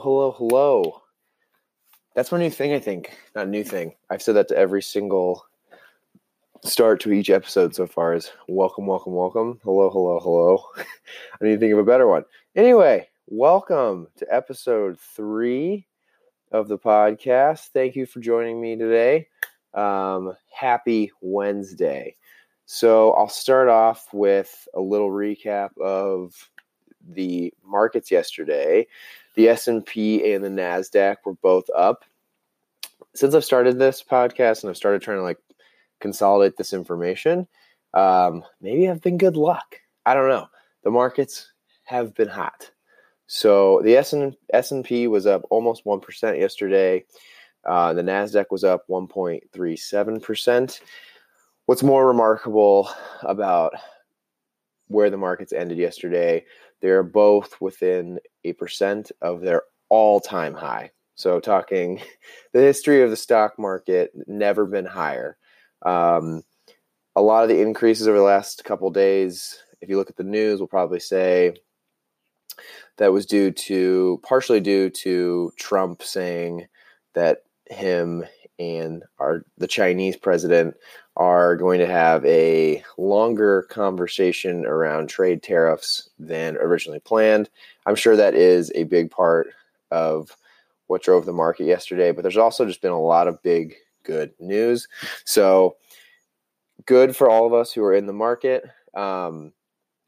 hello, hello. That's my new thing, I think. Not new thing. I've said that to every single start to each episode so far is welcome, welcome, welcome. Hello, hello, hello. I need to think of a better one. Anyway, welcome to episode three of the podcast. Thank you for joining me today. Um, happy Wednesday. So I'll start off with a little recap of the markets yesterday. The S&P and the Nasdaq were both up. Since I've started this podcast and I've started trying to like consolidate this information, um, maybe I've been good luck. I don't know. The markets have been hot. So the S&P was up almost 1% yesterday. Uh, the Nasdaq was up 1.37%. What's more remarkable about where the markets ended yesterday, they're both within a percent of their all-time high. So talking the history of the stock market never been higher. Um, a lot of the increases over the last couple days, if you look at the news, will probably say that was due to partially due to Trump saying that him and our the Chinese president are going to have a longer conversation around trade tariffs than originally planned. I'm sure that is a big part of what drove the market yesterday, but there's also just been a lot of big good news. So good for all of us who are in the market. Um,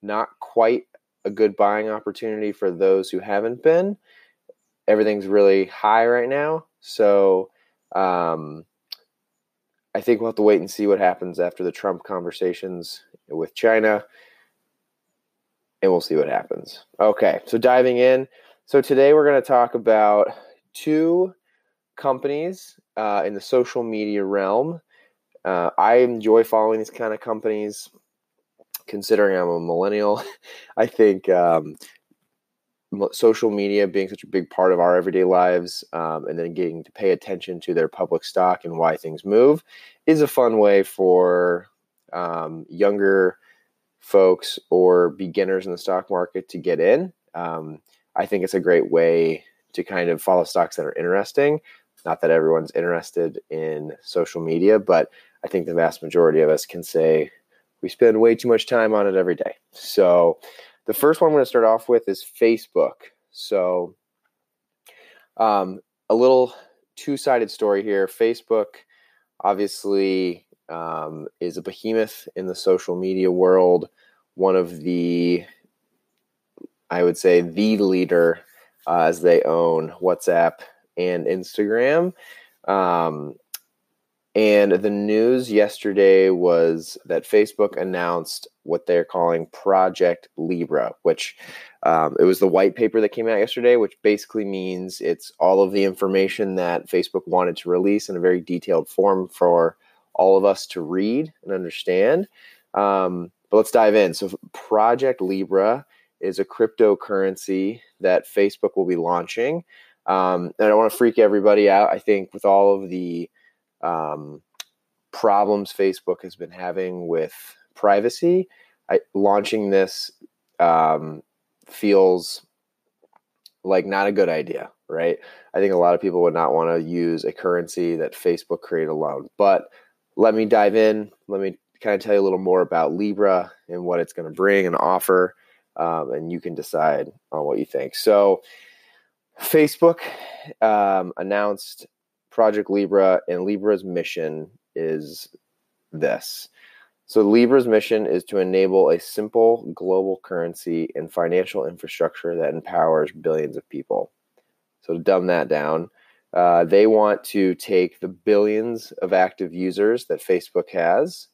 not quite a good buying opportunity for those who haven't been. Everything's really high right now. So um, I think we'll have to wait and see what happens after the Trump conversations with China. And we'll see what happens. Okay, so diving in. So today we're going to talk about two companies uh, in the social media realm. Uh, I enjoy following these kind of companies considering I'm a millennial, I think um, social media being such a big part of our everyday lives um, and then getting to pay attention to their public stock and why things move is a fun way for um, younger folks or beginners in the stock market to get in. Um, I think it's a great way to kind of follow stocks that are interesting. Not that everyone's interested in social media, but I think the vast majority of us can say we spend way too much time on it every day. So, the first one I'm going to start off with is Facebook. So, um, a little two sided story here. Facebook obviously um, is a behemoth in the social media world, one of the, I would say, the leader uh, as they own WhatsApp and Instagram. Um, and the news yesterday was that Facebook announced what they're calling Project Libra, which um, it was the white paper that came out yesterday, which basically means it's all of the information that Facebook wanted to release in a very detailed form for all of us to read and understand. Um, but let's dive in. So, Project Libra is a cryptocurrency that Facebook will be launching. Um, and I don't want to freak everybody out. I think with all of the um, problems Facebook has been having with privacy, I, launching this um, feels like not a good idea, right? I think a lot of people would not want to use a currency that Facebook created alone. But let me dive in. Let me kind of tell you a little more about Libra and what it's going to bring and offer, um, and you can decide on what you think. So, Facebook um, announced Project Libra, and Libra's mission is this. So, Libra's mission is to enable a simple global currency and financial infrastructure that empowers billions of people. So, to dumb that down, uh, they want to take the billions of active users that Facebook has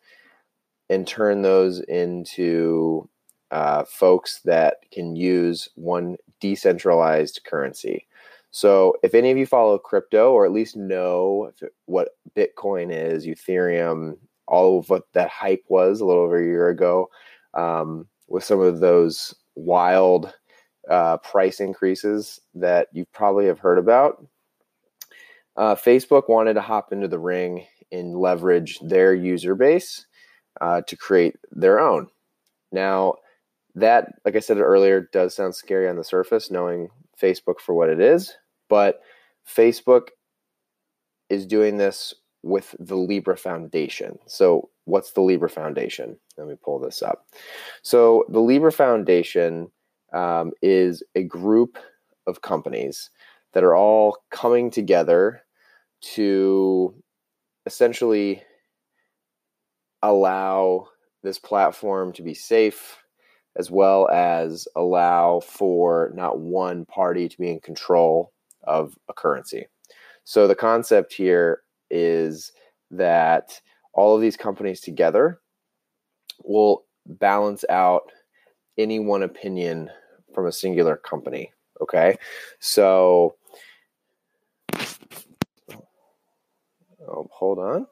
and turn those into uh, folks that can use one decentralized currency. So, if any of you follow crypto or at least know what Bitcoin is, Ethereum, all of what that hype was a little over a year ago, um, with some of those wild uh, price increases that you probably have heard about, uh, Facebook wanted to hop into the ring and leverage their user base uh, to create their own. Now, that, like I said earlier, does sound scary on the surface, knowing Facebook for what it is. But Facebook is doing this with the Libra Foundation. So, what's the Libra Foundation? Let me pull this up. So, the Libra Foundation um, is a group of companies that are all coming together to essentially allow this platform to be safe as well as allow for not one party to be in control of a currency. So the concept here is that all of these companies together will balance out any one opinion from a singular company. Okay. So, oh, hold on.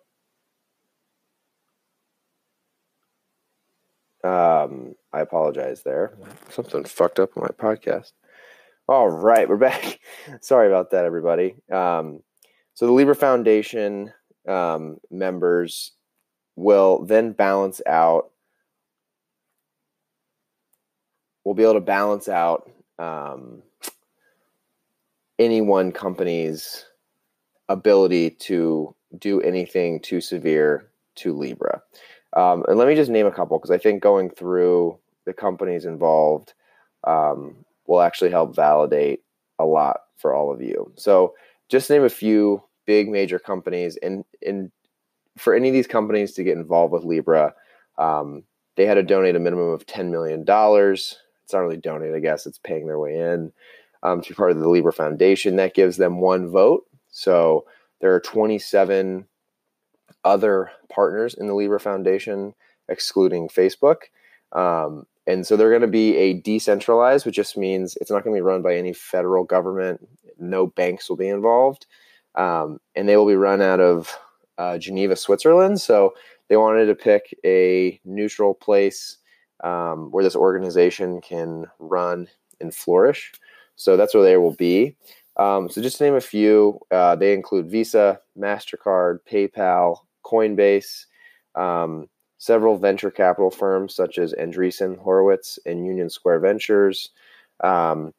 Um, I apologize there. Something fucked up on my podcast. All right, we're back. Sorry about that, everybody. Um, so the Libra Foundation um, members will then balance out. We'll be able to balance out um, any one company's ability to do anything too severe to Libra. Um, and let me just name a couple because I think going through the companies involved um, will actually help validate a lot for all of you. So, just name a few big major companies, and and for any of these companies to get involved with Libra, um, they had to donate a minimum of ten million dollars. It's not really donate, I guess. It's paying their way in um, to be part of the Libra Foundation. That gives them one vote. So there are 27 other partners in the Libra Foundation, excluding Facebook. Um, and so they're going to be a decentralized, which just means it's not going to be run by any federal government. No banks will be involved. Um, and they will be run out of uh, Geneva, Switzerland. So they wanted to pick a neutral place um, where this organization can run and flourish. So that's where they will be. Um, so just to name a few, uh, they include Visa, MasterCard, PayPal, Coinbase, um, several venture capital firms such as Andreessen Horowitz and Union Square Ventures. Um,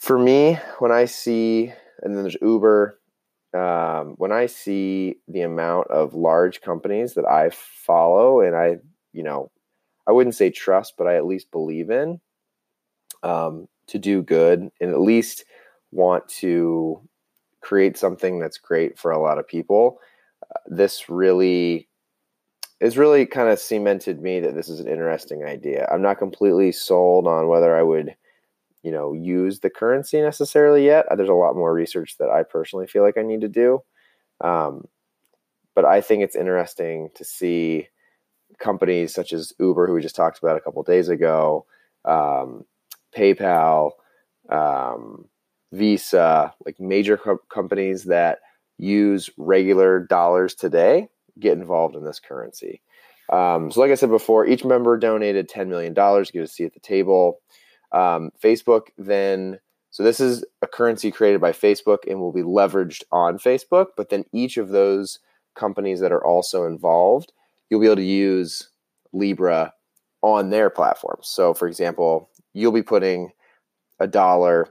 for me, when I see, and then there's Uber, um, when I see the amount of large companies that I follow and I, you know, I wouldn't say trust, but I at least believe in um, to do good and at least want to create something that's great for a lot of people this really is really kind of cemented me that this is an interesting idea. I'm not completely sold on whether I would, you know, use the currency necessarily yet. There's a lot more research that I personally feel like I need to do. Um, but I think it's interesting to see companies such as Uber, who we just talked about a couple days ago, um, PayPal, um, Visa, like major co- companies that use regular dollars today get involved in this currency. Um, so, like I said before, each member donated $10 million to get a seat at the table. Um, Facebook then, so this is a currency created by Facebook and will be leveraged on Facebook, but then each of those companies that are also involved, you'll be able to use Libra on their platforms. So, for example, you'll be putting a dollar,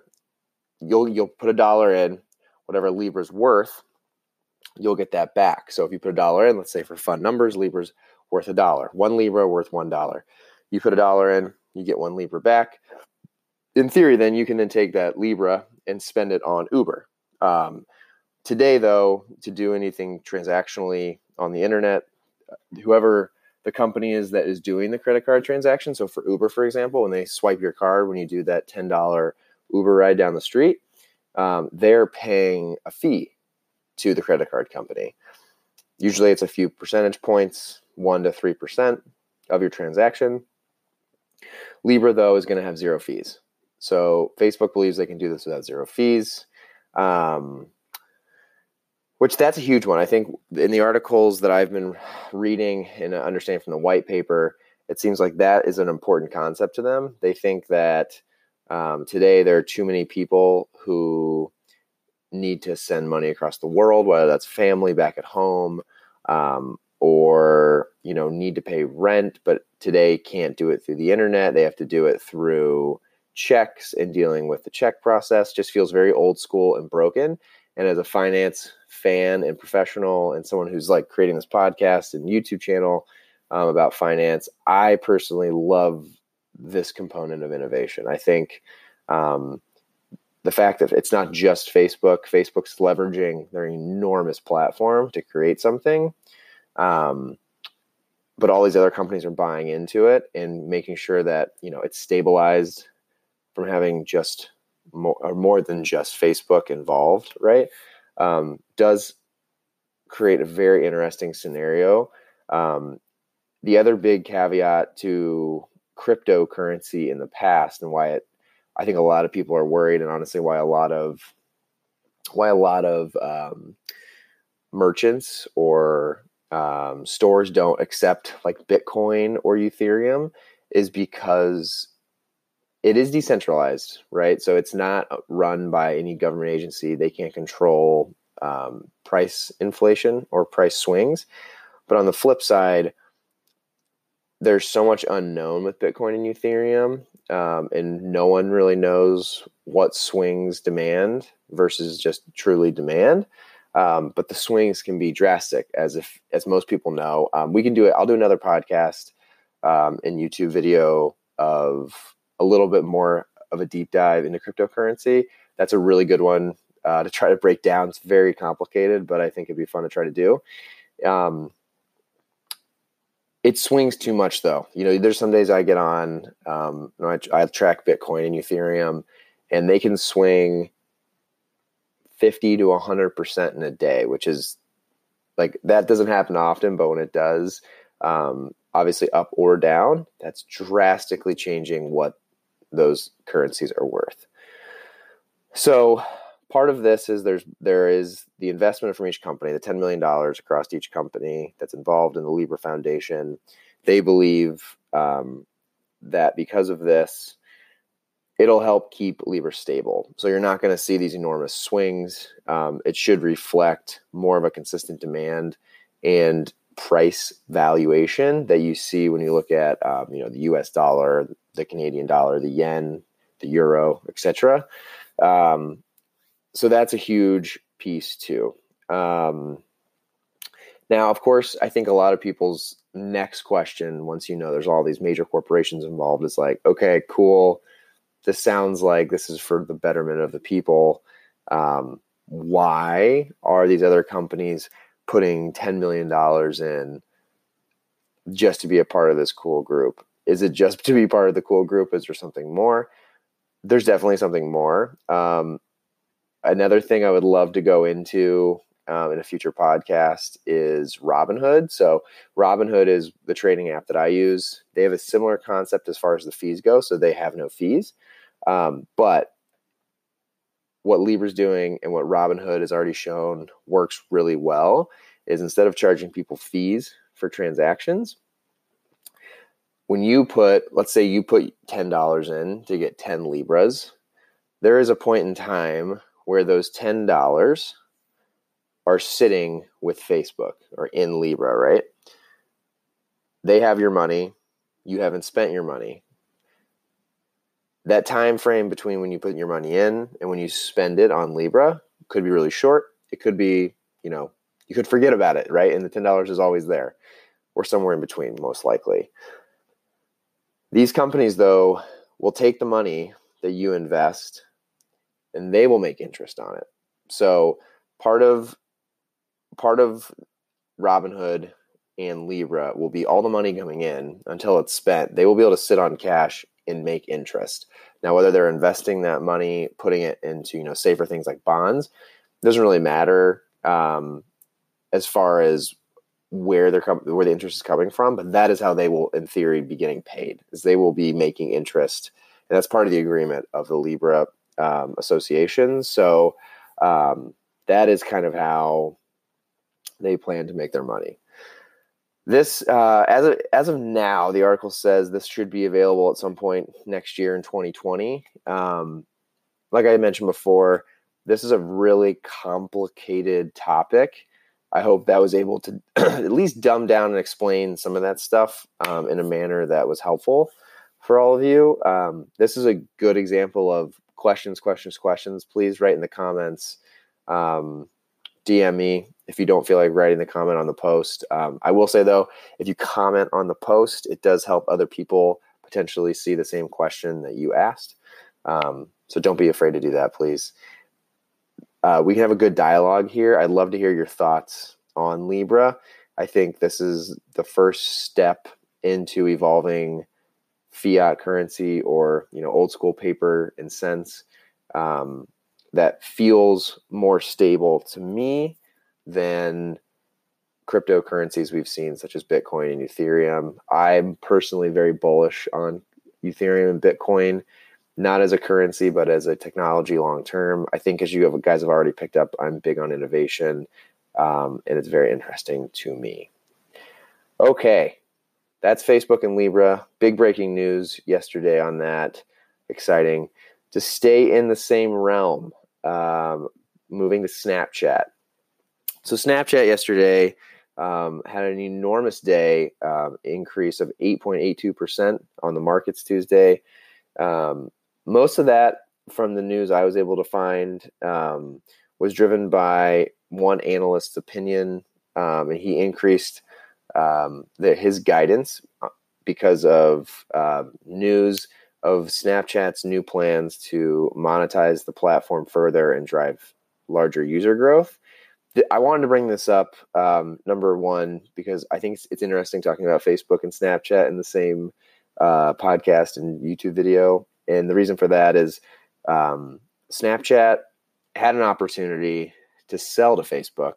you'll you'll put a dollar in, whatever Libra's worth, you'll get that back. So if you put a dollar in, let's say for fun numbers, Libra's worth a dollar. One Libra worth one dollar. You put a dollar in, you get one Libra back. In theory, then you can then take that Libra and spend it on Uber. Um, today, though, to do anything transactionally on the internet, whoever the company is that is doing the credit card transaction. So for Uber, for example, when they swipe your card when you do that ten dollar Uber ride down the street, um, they're paying a fee to the credit card company. Usually it's a few percentage points, 1 to 3% of your transaction. Libra, though, is going to have zero fees. So Facebook believes they can do this without zero fees. Um, which that's a huge one. I think in the articles that I've been reading and understanding from the white paper, it seems like that is an important concept to them. They think that um, today there are too many people who need to send money across the world, whether that's family back at home, um, or you know need to pay rent, but today can't do it through the internet. They have to do it through checks and dealing with the check process just feels very old school and broken. And as a finance fan and professional and someone who's like creating this podcast and YouTube channel um, about finance, I personally love this component of innovation. I think um, the fact that it's not just Facebook, Facebook's leveraging their enormous platform to create something. Um, but all these other companies are buying into it and making sure that you know it's stabilized from having just more or more than just Facebook involved, right? Um, does create a very interesting scenario. Um, the other big caveat to cryptocurrency in the past and why it, I think a lot of people are worried, and honestly, why a lot of why a lot of um, merchants or um, stores don't accept like Bitcoin or Ethereum is because it is decentralized, right? So it's not run by any government agency. They can't control um, price inflation or price swings. But on the flip side, there's so much unknown with Bitcoin and Ethereum, um, and no one really knows what swings demand versus just truly demand. Um, but the swings can be drastic, as if as most people know. Um, we can do it. I'll do another podcast um, and YouTube video of a little bit more of a deep dive into cryptocurrency. That's a really good one uh, to try to break down. It's very complicated, but I think it'd be fun to try to do. Um, it swings too much, though. You know, there's some days I get on. Um, you know, I, I track Bitcoin and Ethereum, and they can swing 50 to 100% in a day, which is like that doesn't happen often, but when it does, um, obviously up or down, that's drastically changing what those currencies are worth. So part of this is there's there is the investment from each company, the $10 million across each company that's involved in the Libra Foundation. They believe um, that because of this, it'll help keep Libra stable. So you're not going to see these enormous swings. Um, it should reflect more of a consistent demand and price valuation that you see when you look at um, you know the U.S. dollar, the Canadian dollar, the yen, the euro, etc. Um, so that's a huge piece too. Um, now, of course, I think a lot of people's next question, once you know there's all these major corporations involved, is like, okay, cool this sounds like this is for the betterment of the people. Um, why are these other companies putting $10 million in just to be a part of this cool group? Is it just to be part of the cool group? Is there something more? There's definitely something more. Um, another thing I would love to go into um, in a future podcast is Robinhood. So Robinhood is the trading app that I use. They have a similar concept as far as the fees go. So they have no fees. Um, but what Libra's doing and what Robinhood has already shown works really well is instead of charging people fees for transactions, when you put, let's say you put $10 in to get 10 Libras, there is a point in time where those $10 are sitting with Facebook or in Libra, right? They have your money, you haven't spent your money that time frame between when you put your money in and when you spend it on Libra could be really short. It could be, you know, you could forget about it, right? And the $10 is always there or somewhere in between, most likely. These companies, though, will take the money that you invest and they will make interest on it. So part of part of Robinhood and Libra will be all the money coming in until it's spent. They will be able to sit on cash and make interest. Now, whether they're investing that money, putting it into you know safer things like bonds, doesn't really matter um, as far as where they're com- where the interest is coming from. But that is how they will, in theory, be getting paid. Is they will be making interest, and that's part of the agreement of the Libra um, Association. So um, that is kind of how they plan to make their money. This, uh, as of, as of now, the article says this should be available at some point next year in 2020. Um, like I mentioned before, this is a really complicated topic. I hope that was able to at least dumb down and explain some of that stuff um, in a manner that was helpful for all of you. Um, this is a good example of questions, questions, questions. Please write in the comments. Um, DM me if you don't feel like writing the comment on the post. Um, I will say though, if you comment on the post, it does help other people potentially see the same question that you asked. Um, so don't be afraid to do that, please. Uh, we can have a good dialogue here. I'd love to hear your thoughts on Libra. I think this is the first step into evolving fiat currency or you know old school paper and cents um, that feels more stable to me than cryptocurrencies we've seen, such as Bitcoin and Ethereum. I'm personally very bullish on Ethereum and Bitcoin, not as a currency, but as a technology long term. I think, as you guys have already picked up, I'm big on innovation, um, and it's very interesting to me. Okay, that's Facebook and Libra. Big breaking news yesterday on that. Exciting. To stay in the same realm, um, moving to Snapchat. So, Snapchat yesterday um, had an enormous day um, increase of 8.82% on the markets Tuesday. Um, most of that from the news I was able to find um, was driven by one analyst's opinion, um, and he increased the, his guidance uh, because of uh, news of Snapchat's new plans to monetize the platform further and drive larger user growth. I wanted to bring this up, um, number one, because I think it's, it's, interesting talking about Facebook and Snapchat in the same uh, podcast and YouTube video. And the reason for that is um, Snapchat had an opportunity to sell to Facebook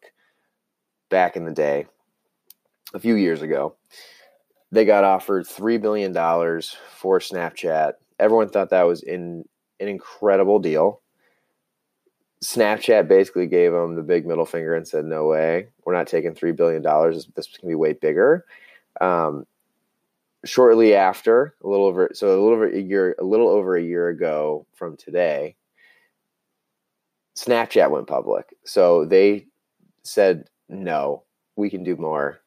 back in the day a few years ago. They got offered $3 billion for Snapchat. Everyone thought that was in, an incredible deal. Snapchat basically gave them the big middle finger and said, "No way, we're not taking three billion dollars. This can be way bigger." Um, shortly after, a little over, so a little over a year, a little over a year ago from today, Snapchat went public. So they said, "No, we can do more."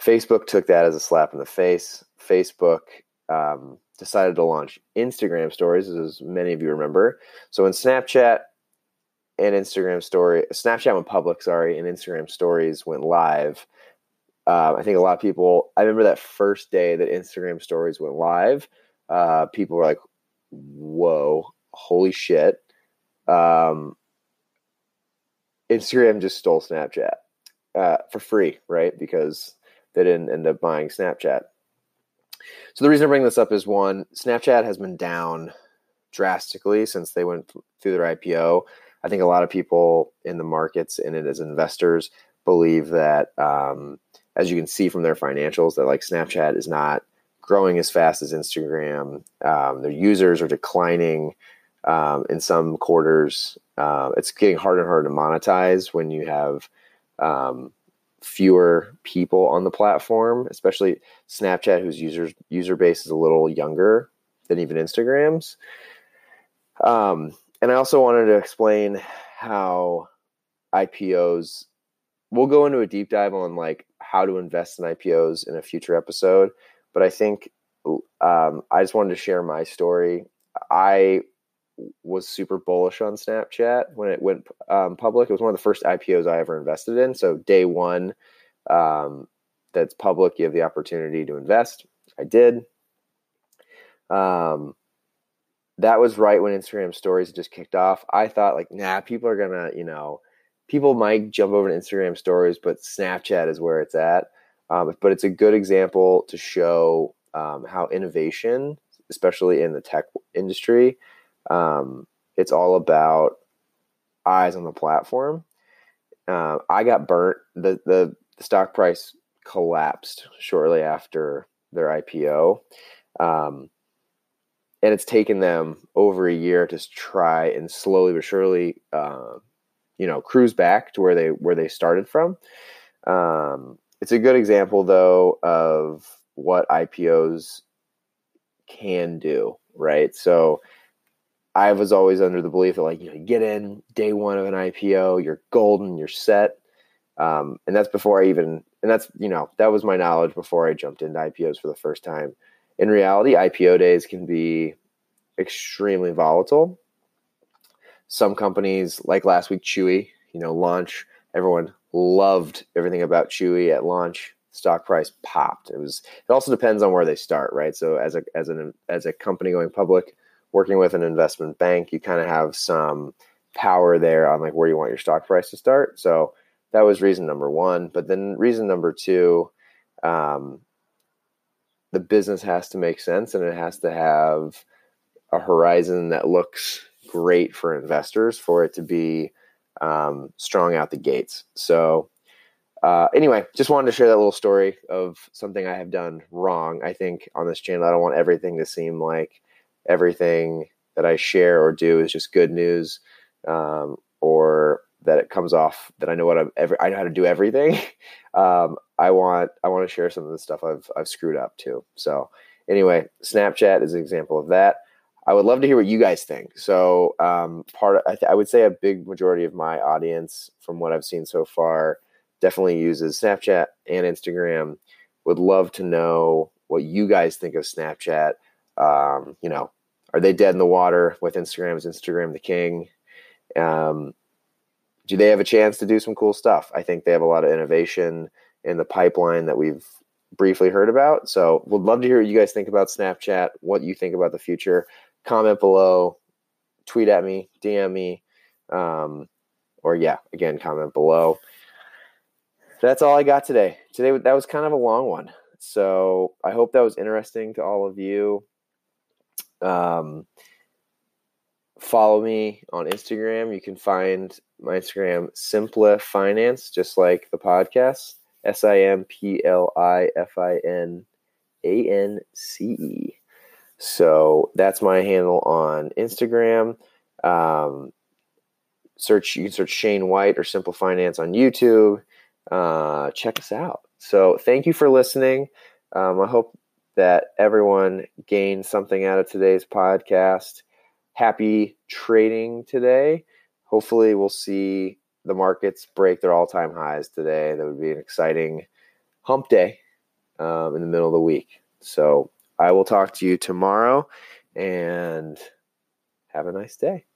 Facebook took that as a slap in the face. Facebook um, decided to launch Instagram stories, as many of you remember. So when Snapchat and Instagram story, Snapchat went public, sorry, and Instagram stories went live. Uh, I think a lot of people, I remember that first day that Instagram stories went live, uh, people were like, whoa, holy shit. Um, Instagram just stole Snapchat uh, for free, right? Because they didn't end up buying Snapchat. So the reason I bring this up is one, Snapchat has been down drastically since they went through their IPO. I think a lot of people in the markets and it as investors believe that, um, as you can see from their financials, that like Snapchat is not growing as fast as Instagram. Um, their users are declining um, in some quarters. Uh, it's getting harder and harder to monetize when you have um, fewer people on the platform, especially Snapchat, whose users user base is a little younger than even Instagram's. Um, and I also wanted to explain how IPOs. We'll go into a deep dive on like how to invest in IPOs in a future episode, but I think um, I just wanted to share my story. I was super bullish on Snapchat when it went um, public. It was one of the first IPOs I ever invested in. So day one, um, that's public, you have the opportunity to invest. I did. Um, that was right when Instagram stories just kicked off. I thought like, nah, people are gonna, you know, people might jump over to Instagram stories, but Snapchat is where it's at. Um, but it's a good example to show um, how innovation, especially in the tech industry, um, it's all about eyes on the platform. Uh, I got burnt. The, the, stock price collapsed shortly after their IPO. Um, and it's taken them over a year to try and slowly but surely, uh, you know, cruise back to where they where they started from. Um, it's a good example, though, of what IPOs can do, right? So I was always under the belief that like you know you get in day one of an IPO, you're golden, you're set, um, and that's before I even and that's you know that was my knowledge before I jumped into IPOs for the first time. in reality, IPO days can be extremely volatile. Some companies, like last week, Chewy, you know, launch, everyone loved everything about Chewy at launch. Stock price popped. It was. It also depends on where they start, right? So as a as an as a company going public, working with an investment bank, you kind of have some power there on like where you want your stock price to start. So that was reason number one. But then reason number two, um, the business has to make sense and it has to have a horizon that looks great for investors for it to be um, strong out the gates. So, uh, anyway, just wanted to share that little story of something I have done wrong. I think on this channel, I don't want everything to seem like everything that I share or do is just good news, um, or that it comes off that I know what I'm every I know how to do everything. um, I want I want to share some of the stuff I've I've screwed up too. So anyway, Snapchat is an example of that. I would love to hear what you guys think. So um, part of, I, th- I would say a big majority of my audience, from what I've seen so far, definitely uses Snapchat and Instagram. Would love to know what you guys think of Snapchat. Um, you know, are they dead in the water with Instagram? Is Instagram the king? Um, do they have a chance to do some cool stuff? I think they have a lot of innovation in the pipeline that we've briefly heard about. So, would love to hear what you guys think about Snapchat, what you think about the future. Comment below, tweet at me, DM me, um, or yeah, again, comment below. That's all I got today. Today, that was kind of a long one. So, I hope that was interesting to all of you. Um, follow me on Instagram. You can find my Instagram SimpliFinance, just like the podcast. S I M P L I F I N A N C E. So that's my handle on Instagram. Um, search you can search Shane White or SimpliFinance on YouTube. Uh, check us out. So thank you for listening. Um, I hope that everyone gained something out of today's podcast. Happy trading today. Hopefully, we'll see the markets break their all time highs today. That would be an exciting hump day um, in the middle of the week. So I will talk to you tomorrow and have a nice day.